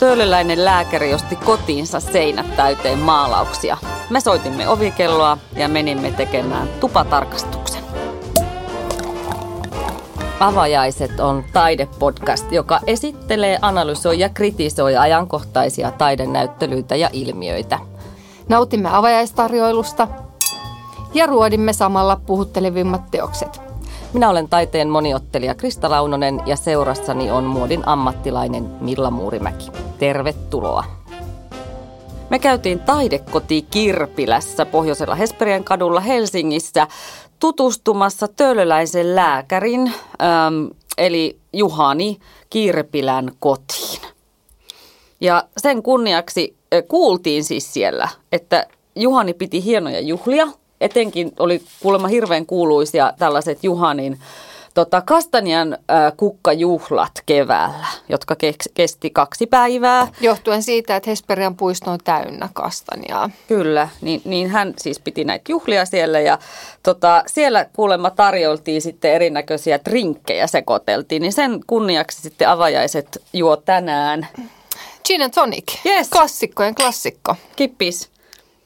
töölöläinen lääkäri osti kotiinsa seinät täyteen maalauksia. Me soitimme ovikelloa ja menimme tekemään tupatarkastuksen. Avajaiset on taidepodcast, joka esittelee, analysoi ja kritisoi ajankohtaisia taidenäyttelyitä ja ilmiöitä. Nautimme avajaistarjoilusta ja ruodimme samalla puhuttelevimmat teokset. Minä olen taiteen moniottelija Krista Launonen ja seurassani on muodin ammattilainen Milla Muurimäki. Tervetuloa! Me käytiin taidekoti Kirpilässä Pohjoisella Hesperien kadulla Helsingissä tutustumassa töölöläisen lääkärin, ähm, eli Juhani Kirpilän kotiin. Ja sen kunniaksi äh, kuultiin siis siellä, että Juhani piti hienoja juhlia. Etenkin oli kuulemma hirveän kuuluisia tällaiset Juhanin tota, Kastanjan äh, kukkajuhlat keväällä, jotka kesti kaksi päivää. Johtuen siitä, että Hesperian puisto on täynnä kastanjaa. Kyllä, niin, niin hän siis piti näitä juhlia siellä ja tota, siellä kuulemma tarjoltiin sitten erinäköisiä trinkkejä sekoiteltiin, niin sen kunniaksi sitten avajaiset juo tänään. Gin and tonic, yes. klassikkojen klassikko. Kippis.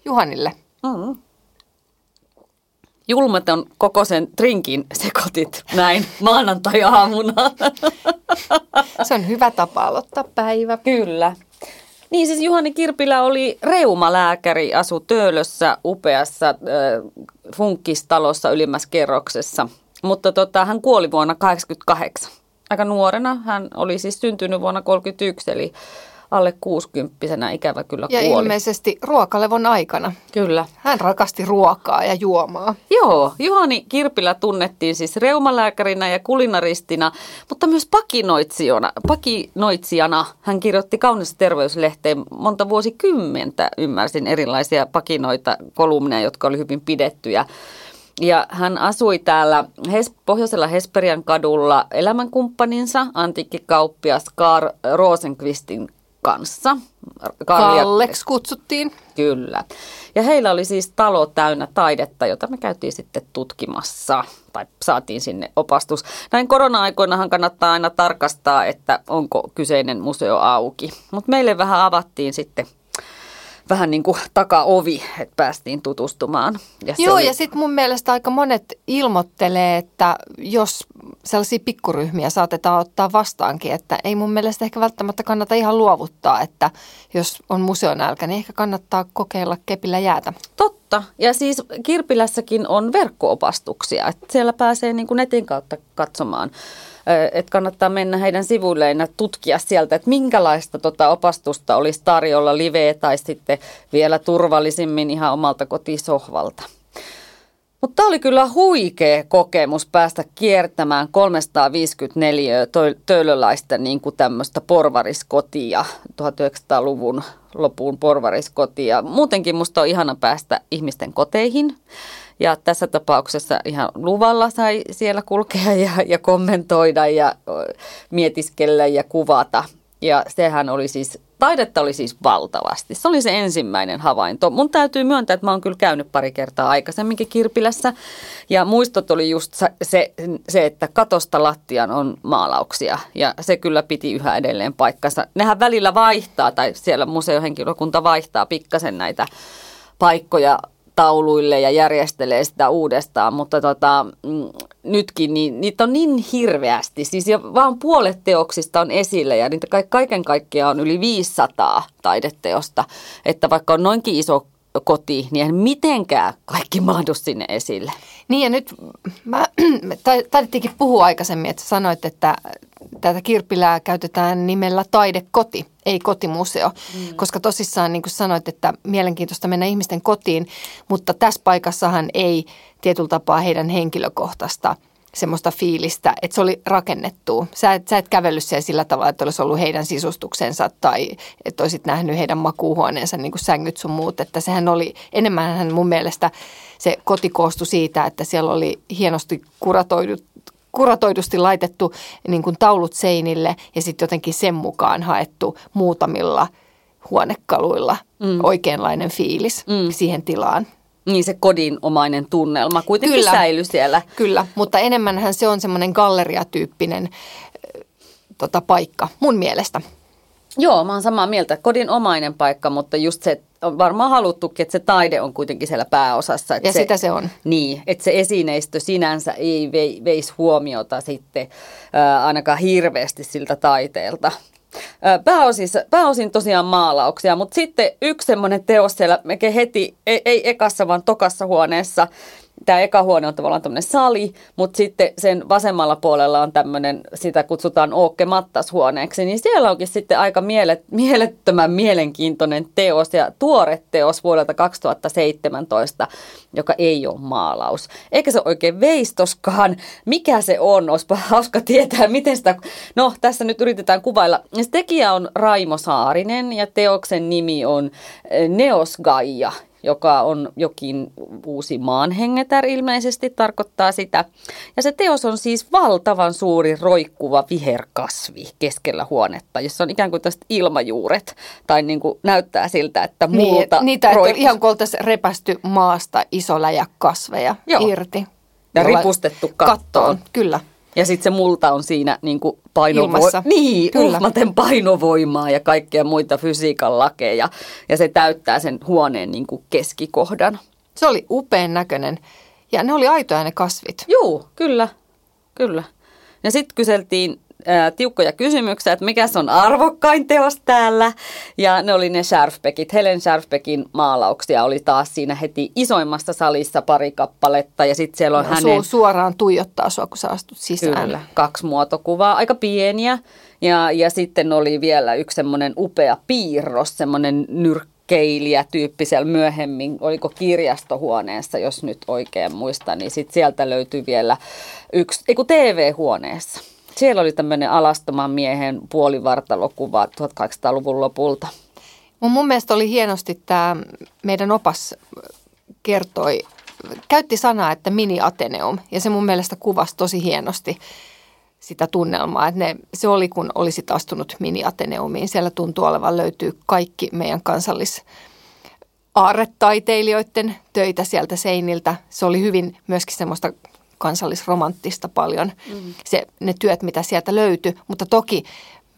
Juhanille. Mm julmaton koko sen trinkin sekoitit näin maanantai-aamuna. Se on hyvä tapa aloittaa päivä. Kyllä. Niin siis Juhani Kirpilä oli reumalääkäri, asu Töölössä upeassa äh, funkkistalossa ylimmässä kerroksessa. Mutta tota, hän kuoli vuonna 1988. Aika nuorena. Hän oli siis syntynyt vuonna 1931, eli alle 60 ikävä kyllä ja kuoli. ilmeisesti ruokalevon aikana. Kyllä. Hän rakasti ruokaa ja juomaa. Joo, Juhani Kirpilä tunnettiin siis reumalääkärinä ja kulinaristina, mutta myös pakinoitsijana. pakinoitsijana. Hän kirjoitti kaunis terveyslehteen monta vuosikymmentä, ymmärsin erilaisia pakinoita, kolumneja, jotka oli hyvin pidettyjä. Ja hän asui täällä Hes- pohjoisella Hesperian kadulla elämänkumppaninsa, antiikkikauppias Karl Rosenqvistin kanssa. Karlia, Kalleksi kutsuttiin. Kyllä. Ja heillä oli siis talo täynnä taidetta, jota me käytiin sitten tutkimassa tai saatiin sinne opastus. Näin korona-aikoinahan kannattaa aina tarkastaa, että onko kyseinen museo auki. Mutta meille vähän avattiin sitten vähän niin kuin takaovi, että päästiin tutustumaan. Ja Joo, oli... ja sitten mun mielestä aika monet ilmoittelee, että jos sellaisia pikkuryhmiä saatetaan ottaa vastaankin, että ei mun mielestä ehkä välttämättä kannata ihan luovuttaa, että jos on museonälkä, niin ehkä kannattaa kokeilla kepillä jäätä. Totta, ja siis Kirpilässäkin on verkkoopastuksia, että siellä pääsee niin kuin netin kautta katsomaan että kannattaa mennä heidän sivuilleen ja tutkia sieltä, että minkälaista tota opastusta olisi tarjolla live tai sitten vielä turvallisimmin ihan omalta kotisohvalta. Mutta tämä oli kyllä huikea kokemus päästä kiertämään 354 töölöläistä niin kuin tämmöistä porvariskotia, 1900-luvun lopun porvariskotia. Muutenkin musta on ihana päästä ihmisten koteihin. Ja tässä tapauksessa ihan luvalla sai siellä kulkea ja, ja kommentoida ja mietiskellä ja kuvata. Ja sehän oli siis, taidetta oli siis valtavasti. Se oli se ensimmäinen havainto. Mun täytyy myöntää, että mä oon kyllä käynyt pari kertaa aikaisemminkin Kirpilässä. Ja muistot oli just se, se että katosta lattian on maalauksia. Ja se kyllä piti yhä edelleen paikkansa. Nehän välillä vaihtaa, tai siellä museohenkilökunta vaihtaa pikkasen näitä paikkoja tauluille ja järjestelee sitä uudestaan, mutta tota, mm, nytkin niin, niitä on niin hirveästi. Siis jo vaan puolet teoksista on esillä ja niitä kaiken kaikkiaan on yli 500 taideteosta. Että vaikka on noinkin iso koti, niin en mitenkään kaikki mahdu sinne esille. Niin ja nyt mä, taidettiinkin puhua aikaisemmin, että sanoit, että tätä kirppilää käytetään nimellä taidekoti, ei kotimuseo. Mm. Koska tosissaan niin kuin sanoit, että mielenkiintoista mennä ihmisten kotiin, mutta tässä paikassahan ei tietyllä tapaa heidän henkilökohtaista semmoista fiilistä, että se oli rakennettu. Sä et, sä et kävellyt siellä sillä tavalla, että olisi ollut heidän sisustuksensa tai että olisit nähnyt heidän makuuhuoneensa niin kuin sängyt sun muut. Että sehän oli enemmän mun mielestä se koti koostui siitä, että siellä oli hienosti kuratoidut kuratoidusti laitettu niin kuin taulut seinille ja sitten jotenkin sen mukaan haettu muutamilla huonekaluilla mm. oikeanlainen fiilis mm. siihen tilaan. Niin se kodinomainen tunnelma kuitenkin kyllä, säilyi siellä. Kyllä, mutta enemmänhän se on semmoinen galleriatyyppinen tota, paikka mun mielestä. Joo, mä oon samaa mieltä. Kodin omainen paikka, mutta just se on varmaan haluttukin, että se taide on kuitenkin siellä pääosassa. Että ja se, sitä se on. Niin, että se esineistö sinänsä ei veisi huomiota sitten ää, ainakaan hirveästi siltä taiteelta. Pääosin, pääosin tosiaan maalauksia, mutta sitten yksi semmoinen teos siellä heti, ei, ei ekassa vaan tokassa huoneessa, tämä eka huone on tavallaan tämmöinen sali, mutta sitten sen vasemmalla puolella on tämmöinen, sitä kutsutaan Ookke Mattas-huoneeksi, niin siellä onkin sitten aika mielet, mielettömän mielenkiintoinen teos ja tuore teos vuodelta 2017, joka ei ole maalaus. Eikä se oikein veistoskaan. Mikä se on? Olisipa hauska tietää, miten sitä... No, tässä nyt yritetään kuvailla. Se tekijä on Raimo Saarinen ja teoksen nimi on eh, Neos Gaia, joka on jokin uusi maanhengetär ilmeisesti, tarkoittaa sitä. Ja se teos on siis valtavan suuri roikkuva viherkasvi keskellä huonetta, jossa on ikään kuin tästä ilmajuuret, tai niin kuin näyttää siltä, että muuta niin, Niitä, roikku... ihan kuin oltaisiin repästy maasta iso läjä kasveja Joo. irti. Ja ripustettu kattoon. kattoon. Kyllä. Ja sitten se multa on siinä niin kuin painovo- niin, Kyllä. uhmaten painovoimaa ja kaikkea muita fysiikan lakeja. Ja se täyttää sen huoneen niin kuin keskikohdan. Se oli upean näköinen. Ja ne oli aitoja ne kasvit. Joo, kyllä. Kyllä. Ja sitten kyseltiin ää, tiukkoja kysymyksiä, että mikä on arvokkain teos täällä. Ja ne oli ne Sharfbeckit. Helen Sharfbeckin maalauksia oli taas siinä heti isoimmassa salissa pari kappaletta. Ja sitten siellä on ja hänen... suoraan tuijottaa sua, kun sä astut sisään. Kyllä, kaksi muotokuvaa, aika pieniä. Ja, ja sitten oli vielä yksi semmoinen upea piirros, semmoinen nyrkki tyyppi siellä myöhemmin, oliko kirjastohuoneessa, jos nyt oikein muistan, niin sitten sieltä löytyi vielä yksi, ei kun TV-huoneessa. Siellä oli tämmöinen alastoman miehen puolivartalokuva 1800-luvun lopulta. Mun mielestä oli hienosti tämä meidän opas kertoi, käytti sanaa, että mini-ateneum, ja se mun mielestä kuvasi tosi hienosti sitä tunnelmaa, että ne, se oli kun olisit astunut mini-ateneumiin. Siellä tuntuu olevan löytyy kaikki meidän kansallis aarretaiteilijoiden töitä sieltä seiniltä. Se oli hyvin myöskin semmoista kansallisromanttista paljon, mm. se, ne työt, mitä sieltä löytyi. Mutta toki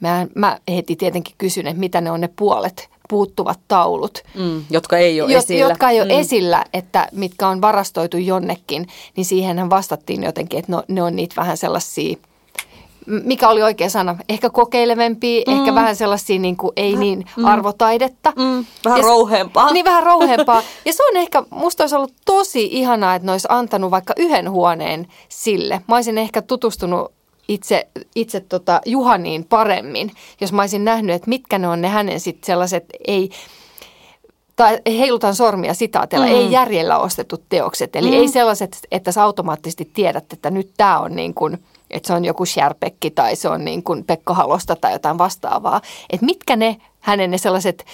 mä, mä heti tietenkin kysyn, että mitä ne on ne puolet puuttuvat taulut. Mm, jotka ei ole jo, esillä. Jotka ei ole mm. esillä, että mitkä on varastoitu jonnekin, niin siihenhän vastattiin jotenkin, että no, ne on niitä vähän sellaisia – mikä oli oikea sana, ehkä kokeilevempia, mm. ehkä vähän sellaisia niin kuin, ei niin mm. arvotaidetta. Mm. Vähän ja, rouheempaa. Niin, vähän rouheempaa. ja se on ehkä, musta olisi ollut tosi ihanaa, että ne olisi antanut vaikka yhden huoneen sille. Mä olisin ehkä tutustunut itse, itse tota Juhaniin paremmin, jos mä olisin nähnyt, että mitkä ne on ne hänen sitten sellaiset, ei, tai heilutan sormia sitaatella, mm. ei järjellä ostetut teokset. Eli mm. ei sellaiset, että sä automaattisesti tiedät, että nyt tämä on niin kuin – että se on joku Sherpekki tai se on niin kuin Pekka Halosta tai jotain vastaavaa. Että mitkä ne hänen ne sellaiset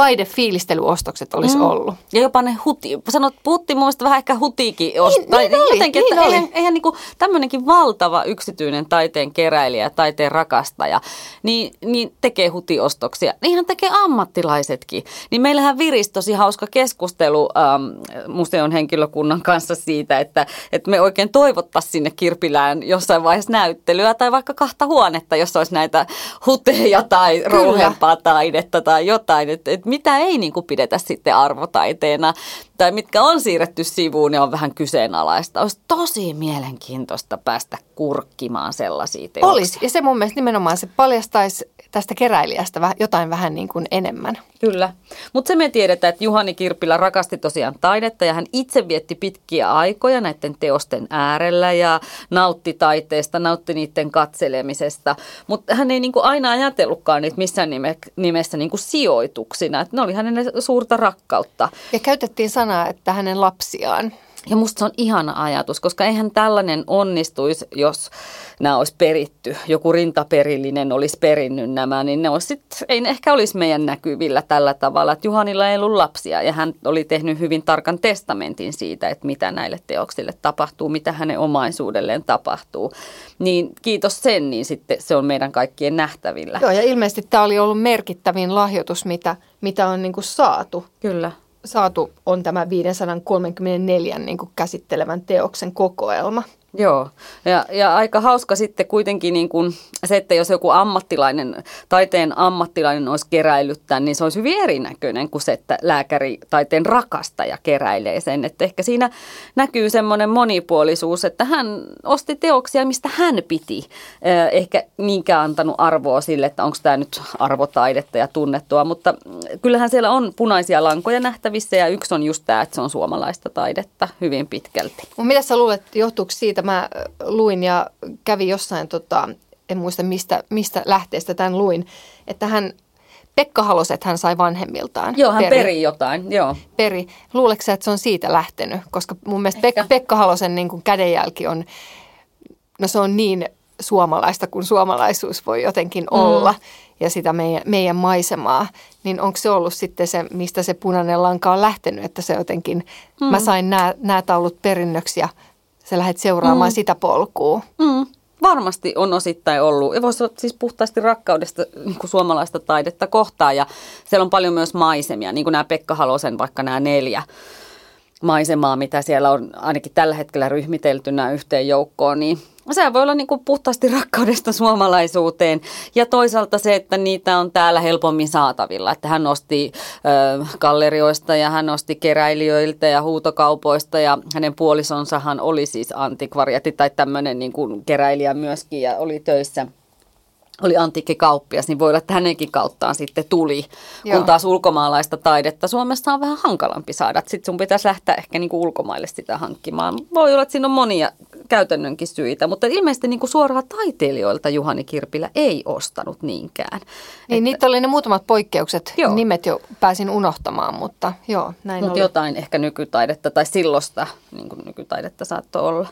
taidefiilistelyostokset olisi mm. ollut. Ja jopa ne huti, sanot, puhuttiin mun vähän ehkä hutiikin. Niin, tai niin jotenkin, oli, että niin eihän, eihän niin tämmöinenkin valtava yksityinen taiteen keräilijä taiteen rakastaja, niin, niin tekee hutiostoksia. Niinhän tekee ammattilaisetkin. Niin meillähän virisi tosi hauska keskustelu ähm, museon henkilökunnan kanssa siitä, että, että me oikein toivottaisiin sinne Kirpilään jossain vaiheessa näyttelyä tai vaikka kahta huonetta, jossa olisi näitä huteja tai rouhempaa taidetta tai jotain. Että et mitä ei niin kuin pidetä sitten arvotaiteena tai mitkä on siirretty sivuun ja on vähän kyseenalaista. Olisi tosi mielenkiintoista päästä kurkkimaan sellaisia teoksia. Olisi, ja se mun mielestä nimenomaan se paljastaisi tästä keräilijästä jotain vähän niin kuin enemmän. Kyllä, mutta se me tiedetään, että Juhani Kirpilä rakasti tosiaan taidetta ja hän itse vietti pitkiä aikoja näiden teosten äärellä ja nautti taiteesta, nautti niiden katselemisesta, mutta hän ei niin kuin aina ajatellutkaan niitä missään nimessä niin kuin sijoituksina, että ne oli hänen suurta rakkautta. Ja käytettiin sanaa, että hänen lapsiaan ja musta se on ihana ajatus, koska eihän tällainen onnistuisi, jos nämä olisi peritty. Joku rintaperillinen olisi perinnyt nämä, niin ne olisi sit, ei ne ehkä olisi meidän näkyvillä tällä tavalla. Että Juhanilla ei ollut lapsia ja hän oli tehnyt hyvin tarkan testamentin siitä, että mitä näille teoksille tapahtuu, mitä hänen omaisuudelleen tapahtuu. Niin kiitos sen, niin sitten se on meidän kaikkien nähtävillä. Joo ja ilmeisesti tämä oli ollut merkittävin lahjoitus, mitä, mitä on niin saatu. Kyllä saatu on tämä 534 niin kuin käsittelevän teoksen kokoelma. Joo, ja, ja aika hauska sitten kuitenkin niin kuin se, että jos joku ammattilainen, taiteen ammattilainen olisi keräilyttää, niin se olisi hyvin erinäköinen kuin se, että lääkäri taiteen rakastaja keräilee sen. Että ehkä siinä näkyy semmoinen monipuolisuus, että hän osti teoksia, mistä hän piti. Ehkä niinkään antanut arvoa sille, että onko tämä nyt arvotaidetta ja tunnettua, mutta kyllähän siellä on punaisia lankoja nähtävissä ja yksi on just tämä, että se on suomalaista taidetta hyvin pitkälti. Mitä sä luulet, johtuuko siitä, mä luin ja kävin jossain, tota, en muista mistä, mistä lähteestä tämän luin, että hän Pekka halusi, että hän sai vanhemmiltaan. Joo, hän peri, peri jotain, joo. Peri. Luuleeko sä, että se on siitä lähtenyt? Koska mun mielestä Pekka, Pekka Halosen niin kuin kädenjälki on, no se on niin suomalaista kuin suomalaisuus voi jotenkin mm. olla ja sitä meidän, meidän maisemaa, niin onko se ollut sitten se, mistä se punainen lanka on lähtenyt, että se jotenkin, mm. mä sain nämä taulut perinnöksi ja sä lähdet seuraamaan mm. sitä polkua. Mm. Varmasti on osittain ollut. Ja voisi olla siis puhtaasti rakkaudesta niin kuin suomalaista taidetta kohtaan. Ja siellä on paljon myös maisemia, niin kuin nämä Pekka Halosen, vaikka nämä neljä maisemaa, mitä siellä on ainakin tällä hetkellä ryhmiteltynä yhteen joukkoon, niin se voi olla niin kuin puhtaasti rakkaudesta suomalaisuuteen ja toisaalta se, että niitä on täällä helpommin saatavilla. Että hän osti ö, gallerioista ja hän osti keräilijöiltä ja huutokaupoista ja hänen puolisonsahan oli siis antikvariati tai tämmöinen niin kuin keräilijä myöskin ja oli töissä – oli antiikkikauppias, niin voi olla, että hänenkin kauttaan sitten tuli. Joo. Kun taas ulkomaalaista taidetta Suomessa on vähän hankalampi saada. Sitten sun pitäisi lähteä ehkä niin kuin ulkomaille sitä hankkimaan. Voi olla, että siinä on monia käytännönkin syitä, mutta ilmeisesti niin kuin suoraan taiteilijoilta Juhani Kirpilä ei ostanut niinkään. Niin, että, niitä oli ne muutamat poikkeukset. Joo. Nimet jo pääsin unohtamaan, mutta joo, näin Mutta jotain ehkä nykytaidetta tai sillosta niin kuin nykytaidetta saattoi olla.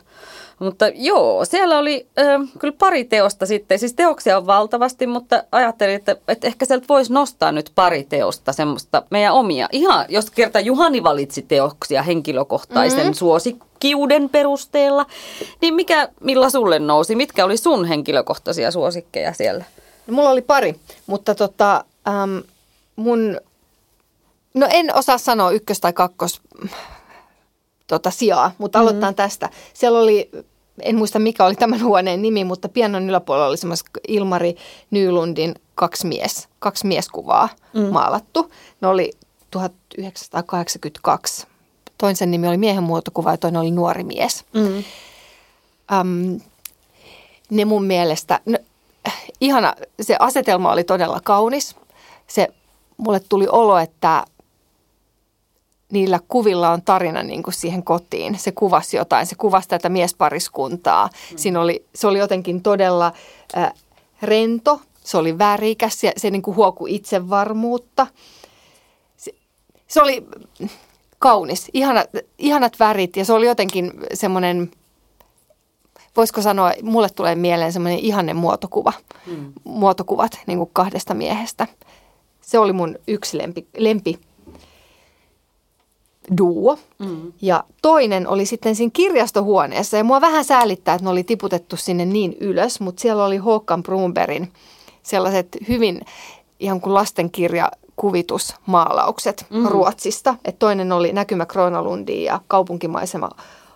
Mutta joo, siellä oli äh, kyllä pari teosta sitten. Siis teoksia on valtavasti, mutta ajattelin, että, että ehkä sieltä voisi nostaa nyt pari teosta semmoista meidän omia. Ihan, jos kerta Juhani valitsi teoksia henkilökohtaisen mm-hmm. Suosikkiuden perusteella, niin mikä, millä sulle nousi? Mitkä oli sun henkilökohtaisia suosikkeja siellä? No, mulla oli pari, mutta tota, äm, mun, no en osaa sanoa ykkös- tai kakkos tota, sijaa, mutta mm-hmm. aloitetaan tästä. Siellä oli, en muista mikä oli tämän huoneen nimi, mutta pianon yläpuolella oli semmoista Ilmari Nylundin kaksi, mies, kaksi mieskuvaa mm. maalattu. Ne oli 1982. Toisen nimi oli miehen muotokuva ja toinen oli nuori mies. Mm. Um, ne mun mielestä, no, ihana, se asetelma oli todella kaunis. Se, mulle tuli olo, että niillä kuvilla on tarina niin kuin siihen kotiin. Se kuvasi jotain, se kuvasi tätä miespariskuntaa. Mm. Siinä oli, se oli jotenkin todella äh, rento, se oli värikäs, se, se niin kuin huokui itsevarmuutta. Se, se oli kaunis, ihanat, ihanat värit ja se oli jotenkin semmoinen, voisiko sanoa, mulle tulee mieleen semmoinen ihanne muotokuva, mm. muotokuvat niin kuin kahdesta miehestä. Se oli mun yksi lempi, lempi duo. Mm. Ja toinen oli sitten siinä kirjastohuoneessa. Ja mua vähän säälittää, että ne oli tiputettu sinne niin ylös, mutta siellä oli Håkan Brunbergin sellaiset hyvin ihan kuin lastenkirja kuvitusmaalaukset mm. Ruotsista. Et toinen oli Näkymä Kronalundiin ja kaupunkimaisema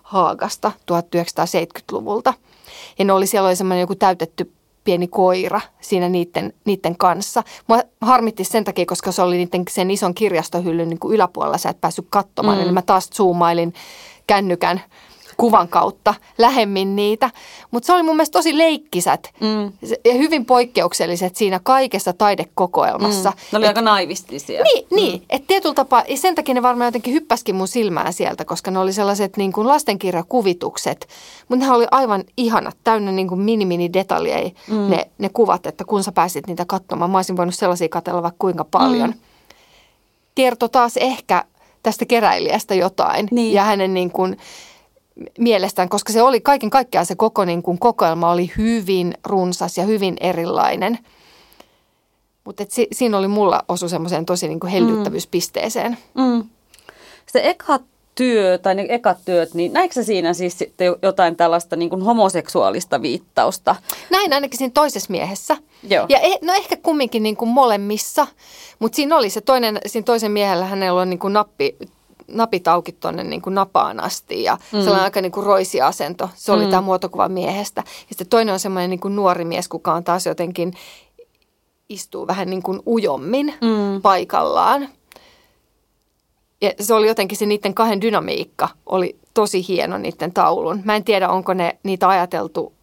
Haagasta 1970-luvulta. Ja ne oli, siellä oli semmoinen joku täytetty pieni koira siinä niiden, niiden kanssa. Mua harmitti sen takia, koska se oli niiden sen ison kirjastohyllyn niin kuin yläpuolella, sä et päässyt katsomaan. Mm. Eli mä taas zoomailin kännykän kuvan kautta lähemmin niitä. Mutta se oli mun mielestä tosi leikkisät mm. ja hyvin poikkeukselliset siinä kaikessa taidekokoelmassa. Mm. Ne oli et, aika naivistisia. Niin, mm. niin että tietyllä tapaa, ja sen takia ne varmaan jotenkin hyppäskin mun silmään sieltä, koska ne oli sellaiset niin kuin lastenkirjakuvitukset. Mutta ne oli aivan ihanat, täynnä niin kuin mini-mini detaljeja mm. ne, ne kuvat, että kun sä pääsit niitä katsomaan. Mä olisin voinut sellaisia katsella vaikka kuinka paljon. Mm. Kerto taas ehkä tästä keräilijästä jotain niin. ja hänen niin kuin, mielestään, koska se oli kaiken kaikkiaan se koko niin kuin kokoelma oli hyvin runsas ja hyvin erilainen. Mutta si, siinä oli mulla osu semmoiseen tosi niin kuin hellyttävyyspisteeseen. Mm. Mm. Se eka työ tai ne ekat työt, niin näikö siinä siis sitten jotain tällaista niin kuin homoseksuaalista viittausta? Näin ainakin siinä toisessa miehessä. Joo. Ja eh, no ehkä kumminkin niin kuin molemmissa, mutta siinä oli se toinen, siinä toisen miehellä hänellä on niin kuin nappi napit auki tuonne niin kuin napaan asti ja mm. sellainen aika niin kuin roisiasento. Se oli mm. tämä muotokuva miehestä. Ja sitten toinen on semmoinen niin kuin nuori mies, kuka on taas jotenkin istuu vähän niin kuin ujommin mm. paikallaan. Ja se oli jotenkin se niiden kahden dynamiikka oli tosi hieno niiden taulun. Mä en tiedä, onko ne niitä ajateltu,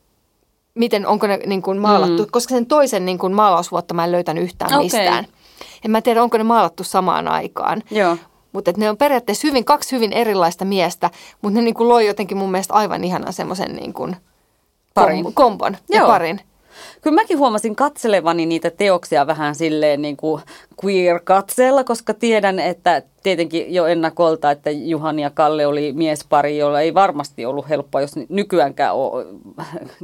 miten, onko ne niin kuin maalattu, mm. koska sen toisen niin kuin maalausvuotta mä en löytänyt yhtään okay. mistään. En mä tiedä, onko ne maalattu samaan aikaan. Joo. Mutta ne on periaatteessa hyvin, kaksi hyvin erilaista miestä, mutta ne niin kuin loi jotenkin mun mielestä aivan ihanan semmoisen niin kuin parin. kombon ja parin. Kyllä mäkin huomasin katselevani niitä teoksia vähän silleen niin kuin queer-katseella, koska tiedän, että tietenkin jo ennakolta, että Juhani ja Kalle oli miespari, jolla ei varmasti ollut helppoa, jos nykyäänkään ole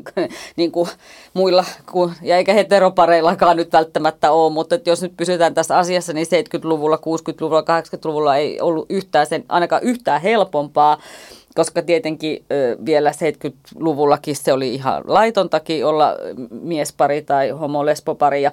niin kuin muilla, kuin, ja eikä heteropareillakaan nyt välttämättä ole, mutta että jos nyt pysytään tässä asiassa, niin 70-luvulla, 60-luvulla, 80-luvulla ei ollut yhtään sen, ainakaan yhtään helpompaa koska tietenkin vielä 70-luvullakin se oli ihan laitontakin olla miespari tai homolesbopari ja,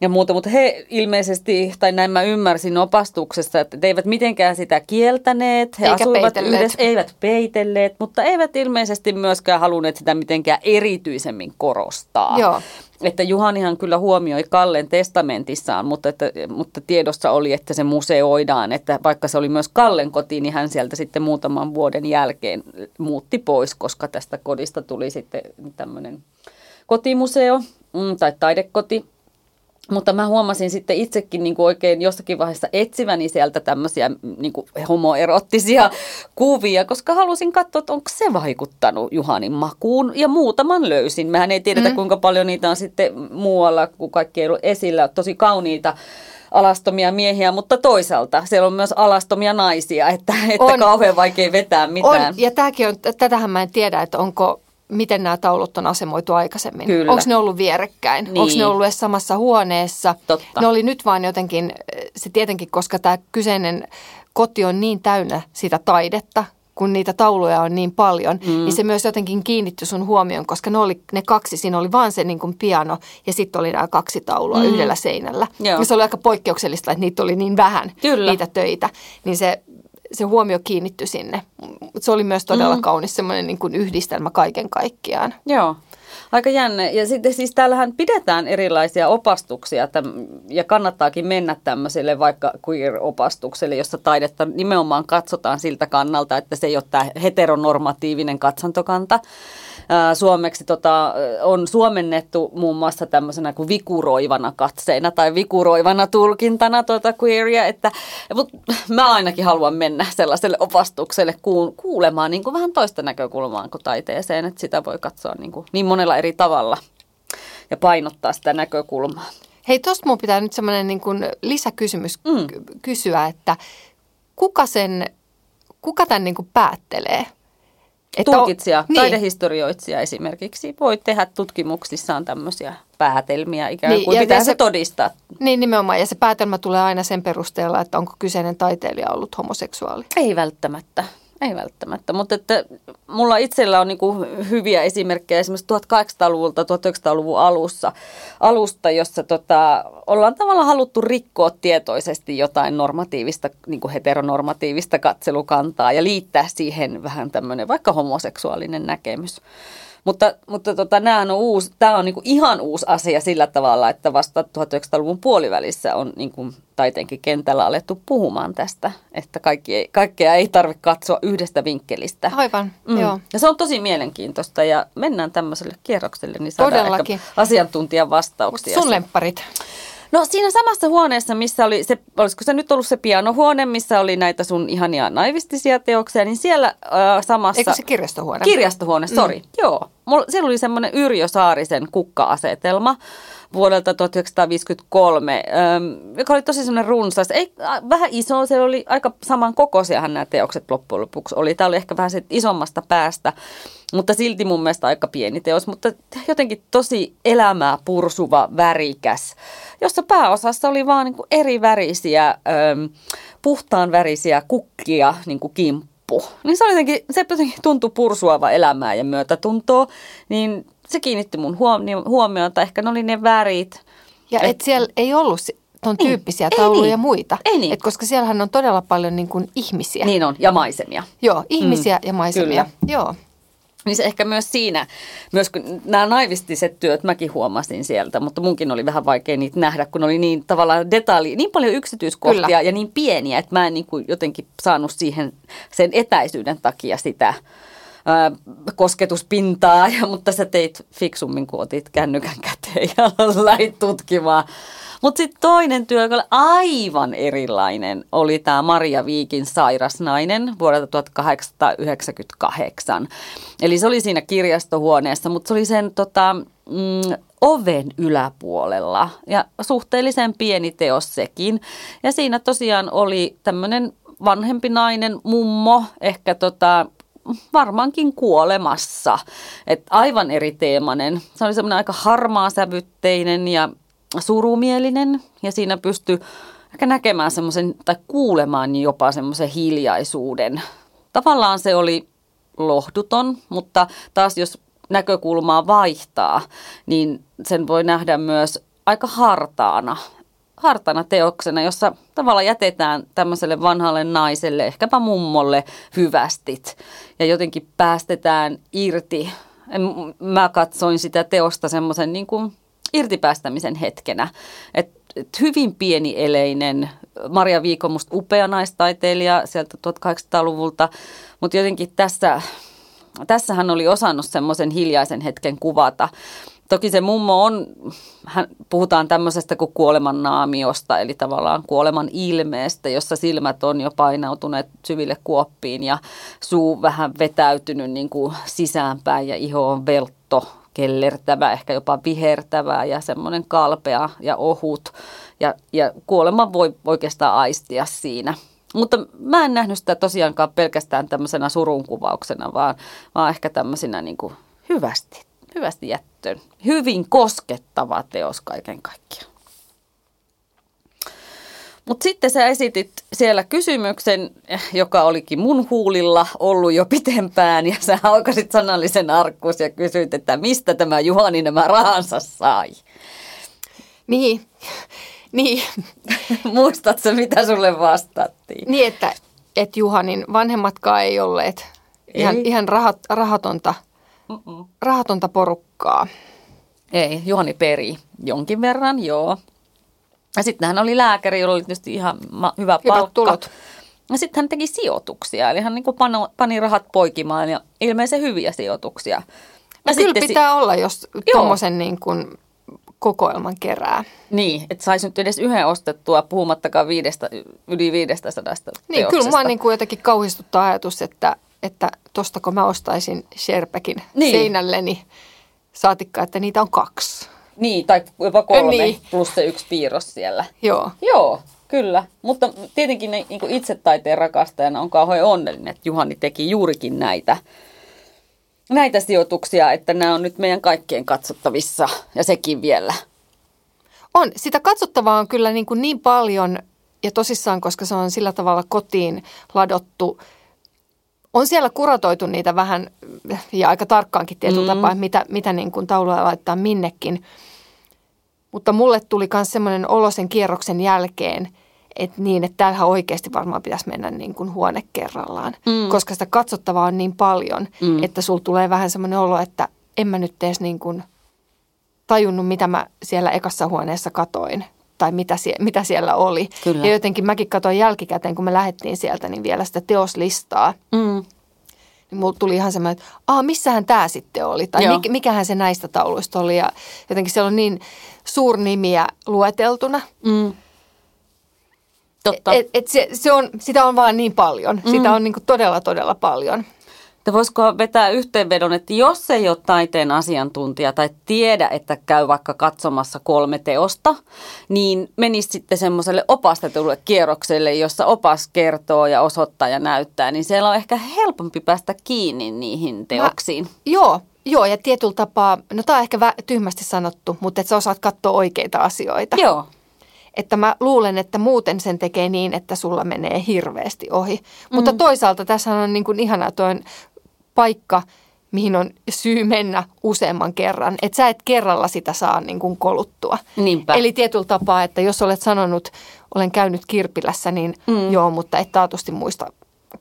ja muuta, mutta he ilmeisesti, tai näin mä ymmärsin opastuksessa, että eivät mitenkään sitä kieltäneet, he Eikä asuivat peitelleet. yhdessä, eivät peitelleet, mutta eivät ilmeisesti myöskään halunneet sitä mitenkään erityisemmin korostaa. Joo. Että Juhanihan kyllä huomioi Kallen testamentissaan, mutta, että, mutta tiedossa oli, että se museoidaan, että vaikka se oli myös Kallen koti, niin hän sieltä sitten muutaman vuoden jälkeen muutti pois, koska tästä kodista tuli sitten tämmöinen kotimuseo mm, tai taidekoti. Mutta mä huomasin sitten itsekin niin kuin oikein jossakin vaiheessa etsiväni sieltä tämmöisiä niin kuin homoerottisia kuvia, koska halusin katsoa, että onko se vaikuttanut Juhanin makuun. Ja muutaman löysin. Mehän ei tiedetä, mm. kuinka paljon niitä on sitten muualla, kun kaikki ei ollut esillä. Tosi kauniita alastomia miehiä, mutta toisaalta siellä on myös alastomia naisia, että, että on, kauhean vaikea vetää mitään. On, ja tämäkin on, tätähän mä en tiedä, että onko miten nämä taulut on asemoitu aikaisemmin. Kyllä. Onko ne ollut vierekkäin? Niin. Onko ne ollut edes samassa huoneessa? Totta. Ne oli nyt vaan jotenkin, se tietenkin, koska tämä kyseinen koti on niin täynnä sitä taidetta, kun niitä tauluja on niin paljon, mm. niin se myös jotenkin kiinnittyi sun huomioon, koska ne, oli, ne kaksi, siinä oli vaan se niin kuin piano ja sitten oli nämä kaksi taulua mm. yhdellä seinällä. Joo. Ja se oli aika poikkeuksellista, että niitä oli niin vähän, Kyllä. niitä töitä. Niin se se huomio kiinnittyi sinne. Se oli myös todella mm. kaunis semmoinen niin kuin yhdistelmä kaiken kaikkiaan. Joo. Aika jännä. Ja sitten siis täällähän pidetään erilaisia opastuksia ja kannattaakin mennä tämmöiselle vaikka queer-opastukselle, jossa taidetta nimenomaan katsotaan siltä kannalta, että se ei ole tämä heteronormatiivinen katsantokanta. Suomeksi tota, on suomennettu muun muassa tämmöisenä kuin vikuroivana katseena tai vikuroivana tulkintana tuota queeria, että mut mä ainakin haluan mennä sellaiselle opastukselle kuul- kuulemaan niin kuin vähän toista näkökulmaa kuin taiteeseen, että sitä voi katsoa niin, kuin niin monella eri tavalla ja painottaa sitä näkökulmaa. Hei, tuosta mun pitää nyt semmoinen niin kuin lisäkysymys Mm. ky- kysyä, että kuka sen, kuka tämän niin kuin päättelee? Että on- Tulkitsija, niin. taidehistorioitsija esimerkiksi voi tehdä tutkimuksissaan tämmöisiä päätelmiä ikään Niin, kuin. ja Pitää se- se todistaa. Niin nimenomaan, ja se päätelmä tulee aina sen perusteella, että onko kyseinen taiteilija ollut homoseksuaali. Ei välttämättä. Ei välttämättä, mutta että mulla itsellä on niinku hyviä esimerkkejä esimerkiksi 1800-luvulta, 1900-luvun alussa, alusta, jossa tota, ollaan tavallaan haluttu rikkoa tietoisesti jotain normatiivista, niinku heteronormatiivista katselukantaa ja liittää siihen vähän tämmöinen vaikka homoseksuaalinen näkemys. Mutta, mutta tota, nämä on uusi, tämä on niinku ihan uusi asia sillä tavalla, että vasta 1900-luvun puolivälissä on niinku taiteenkin kentällä alettu puhumaan tästä, että kaikki ei, kaikkea ei tarvitse katsoa yhdestä vinkkelistä. Aivan, mm. joo. Ja se on tosi mielenkiintoista ja mennään tämmöiselle kierrokselle, niin saadaan Todellakin. ehkä asiantuntijan vastauksia. sun lempparit. No siinä samassa huoneessa, missä oli se, olisiko se nyt ollut se pianohuone, missä oli näitä sun ihania naivistisia teoksia, niin siellä äh, samassa... Eikö se kirjastohuone? Kirjastohuone, sori. Mm. Joo. Mulla, siellä oli semmoinen Yrjö Saarisen kukka-asetelma vuodelta 1953, ähm, joka oli tosi semmoinen runsas. Ei, äh, vähän iso, se oli aika samankokoisiahan nämä teokset loppujen lopuksi oli. Tämä oli ehkä vähän sit isommasta päästä, mutta silti mun mielestä aika pieni teos, mutta jotenkin tosi elämää pursuva, värikäs, jossa pääosassa oli vaan niin eri värisiä, puhtaan värisiä kukkia niin kuin kimppu. Niin se oli jotenkin, se jotenkin tuntui pursuava elämää ja myötätuntoa, niin se kiinnitti mun huomio- huomiota. Ehkä ne oli ne värit. Ja et siellä ei ollut, ton Niin. tyyppisiä Ei tauluja niin. ja muita. Ei niin. Et koska siellähän on todella paljon niin kuin ihmisiä. Niin on, ja maisemia. Joo, ihmisiä ja maisemia. Kyllä. Joo. Niin se ehkä myös siinä, myös kun nämä naivistiset työt mäkin huomasin sieltä, mutta munkin oli vähän vaikea niitä nähdä, kun oli niin tavallaan detalji, niin paljon yksityiskohtia Kyllä. ja niin pieniä, että mä en niin kuin jotenkin saanut siihen sen etäisyyden takia sitä ää, kosketuspintaa, ja, mutta sä teit fiksummin, kun otit kännykän käteen ja lähit tutkimaan. Mutta sitten toinen työ, joka oli aivan erilainen, oli tämä Maria Viikin sairasnainen vuodelta 1898. Eli se oli siinä kirjastohuoneessa, mutta se oli sen tota, mm, oven yläpuolella ja suhteellisen pieni teos sekin. Ja siinä tosiaan oli tämmöinen vanhempi nainen, mummo, ehkä tota, varmaankin kuolemassa. Et aivan eri teemainen. Se oli semmoinen aika harmaa sävytteinen ja surumielinen ja siinä pystyi ehkä näkemään semmoisen tai kuulemaan jopa semmoisen hiljaisuuden. Tavallaan se oli lohduton, mutta taas jos näkökulmaa vaihtaa, niin sen voi nähdä myös aika hartaana, hartaana teoksena, jossa tavallaan jätetään tämmöiselle vanhalle naiselle, ehkäpä mummolle, hyvästit ja jotenkin päästetään irti. Mä katsoin sitä teosta semmoisen niin kuin irtipäästämisen hetkenä. Et, et hyvin pienieleinen, Maria Viikon musta upea naistaiteilija sieltä 1800-luvulta, mutta jotenkin tässä, tässä hän oli osannut semmoisen hiljaisen hetken kuvata. Toki se mummo on, hän, puhutaan tämmöisestä kuin kuoleman naamiosta, eli tavallaan kuoleman ilmeestä, jossa silmät on jo painautuneet syville kuoppiin ja suu vähän vetäytynyt niin kuin sisäänpäin ja iho on veltto, kellertävä, ehkä jopa vihertävää ja semmoinen kalpea ja ohut. Ja, ja kuolema voi oikeastaan aistia siinä. Mutta mä en nähnyt sitä tosiaankaan pelkästään tämmöisenä surunkuvauksena, vaan, vaan ehkä tämmöisenä niin kuin hyvästi, hyvästi jättöön. Hyvin koskettava teos kaiken kaikkiaan. Mutta sitten sä esitit siellä kysymyksen, joka olikin mun huulilla ollut jo pitempään, ja sä aukasit sanallisen arkkuus ja kysyit, että mistä tämä Juhani nämä rahansa sai. Niin, niin, Muistatko, mitä sulle vastattiin? niin että, että Juhanin vanhemmatkaan ei olleet ihan, Ei. ihan rahat, rahatonta, Mm-mm. rahatonta porukkaa. Ei, Juhani peri jonkin verran, joo. Ja sitten hän oli lääkäri, jolla oli tietysti ihan ma- hyvä Hyvät palkka. tulot. Ja sitten hän teki sijoituksia, eli hän niin pano, pani rahat poikimaan ja ilmeisen hyviä sijoituksia. Ja kyllä sitten si- pitää olla, jos tuommoisen niin kuin kokoelman kerää. Niin, että saisi nyt edes yhden ostettua, puhumattakaan viidestä, yli viidestä sadasta Niin, kyllä mua niin kuin jotenkin kauhistuttaa ajatus, että, että tosta kun mä ostaisin Sherpäkin Niin. niin. seinälleni, saatikka, että niitä on kaksi. Niin, tai jopa kolme. Niin. plus se yksi piirros siellä. Joo. Joo, kyllä. Mutta tietenkin ne, niin itse taiteen rakastajana on kauhean onnellinen, että Juhani teki juurikin näitä, näitä sijoituksia, että nämä on nyt meidän kaikkien katsottavissa ja sekin vielä. On. Sitä katsottavaa on kyllä niin, kuin niin paljon ja tosissaan, koska se on sillä tavalla kotiin ladottu. On siellä kuratoitu niitä vähän ja aika tarkkaankin tietyllä Mm. tapaa, että mitä, mitä niin kuin tauluja laittaa minnekin. Mutta mulle tuli myös semmoinen olo sen kierroksen jälkeen, että niin, että täällähän oikeasti varmaan pitäisi mennä niin kuin huone kerrallaan. Mm. Koska sitä katsottavaa on niin paljon, Mm. mm. että sul tulee vähän semmoinen olo, että en mä nyt edes niin kuin tajunnut, mitä mä siellä ekassa huoneessa katoin tai mitä, sie- mitä siellä oli. Kyllä. Ja jotenkin mäkin katsoin jälkikäteen, kun me lähdettiin sieltä, niin vielä sitä teoslistaa. Mm. Niin mulla tuli ihan semmoinen, että Aa, missähän tämä sitten oli? Tai Joo. mik, mikähän se näistä tauluista oli? Ja jotenkin siellä on niin suurnimiä lueteltuna. Mm. Totta. Et, et se, se on, sitä on vaan niin paljon. Mm. Sitä on niin kuin todella, todella paljon. Että voisiko vetää yhteenvedon, että jos ei ole taiteen asiantuntija tai tiedä, että käy vaikka katsomassa kolme teosta, niin menisi sitten semmoiselle opastetulle kierrokselle, jossa opas kertoo ja osoittaa ja näyttää, niin siellä on ehkä helpompi päästä kiinni niihin teoksiin. Joo, joo ja tietyllä tapaa, no tämä on ehkä vä- tyhmästi sanottu, mutta että sä osaat katsoa oikeita asioita. Joo. Että mä luulen, että muuten sen tekee niin, että sulla menee hirveästi ohi. Mutta toisaalta tässä on niin kuin ihanaa tuo paikka, mihin on syy mennä useamman kerran. Että sä et kerralla sitä saa niin kuin koluttua. Niinpä. Eli tietyllä tapaa, että jos olet sanonut, olen käynyt kirpilässä, niin mm. joo, mutta et taatusti muista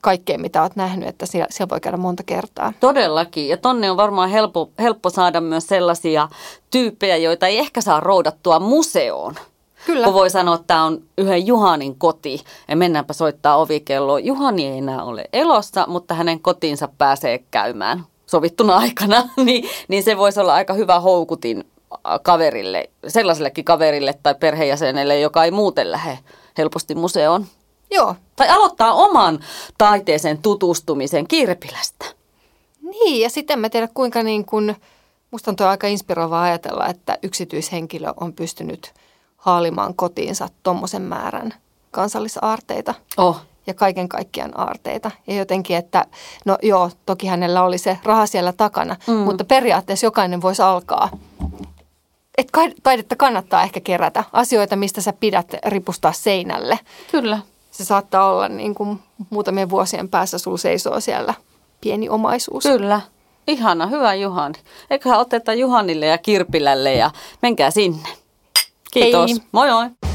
kaikkea, mitä olet nähnyt, että siellä, siellä voi käydä monta kertaa. Todellakin. Ja tonne on varmaan helppo, helppo saada myös sellaisia tyyppejä, joita ei ehkä saa roudattua museoon. Kyllä. Kun voi sanoa, että tämä on yhden Juhanin koti ja mennäänpä soittaa ovikelloa. Juhani ei enää ole elossa, mutta hänen kotiinsa pääsee käymään sovittuna aikana. niin, niin se voisi olla aika hyvä houkutin kaverille, sellaisellekin kaverille tai perheenjäsenelle, joka ei muuten lähde helposti museoon. Joo. Tai aloittaa oman taiteeseen tutustumisen kirpilästä. Niin, ja sitten mä tiedä kuinka niin kuin, musta on tuo aika inspiroivaa ajatella, että yksityishenkilö on pystynyt haalimaan kotiinsa tuommoisen määrän kansallisaarteita. Oh. Ja kaiken kaikkiaan aarteita. Ja jotenkin, että no joo, toki hänellä oli se raha siellä takana, mm. mutta periaatteessa jokainen voisi alkaa että taidetta kannattaa ehkä kerätä. Asioita, mistä sä pidät ripustaa seinälle. Kyllä se saattaa olla niin kuin muutamien vuosien päässä sulla seisoo siellä pieni omaisuus. Kyllä. Ihana, hyvä Juhani. Eiköhän oteta Juhanille ja Kirpilälle ja menkää sinne. Kiitos. Hei. Moi moi.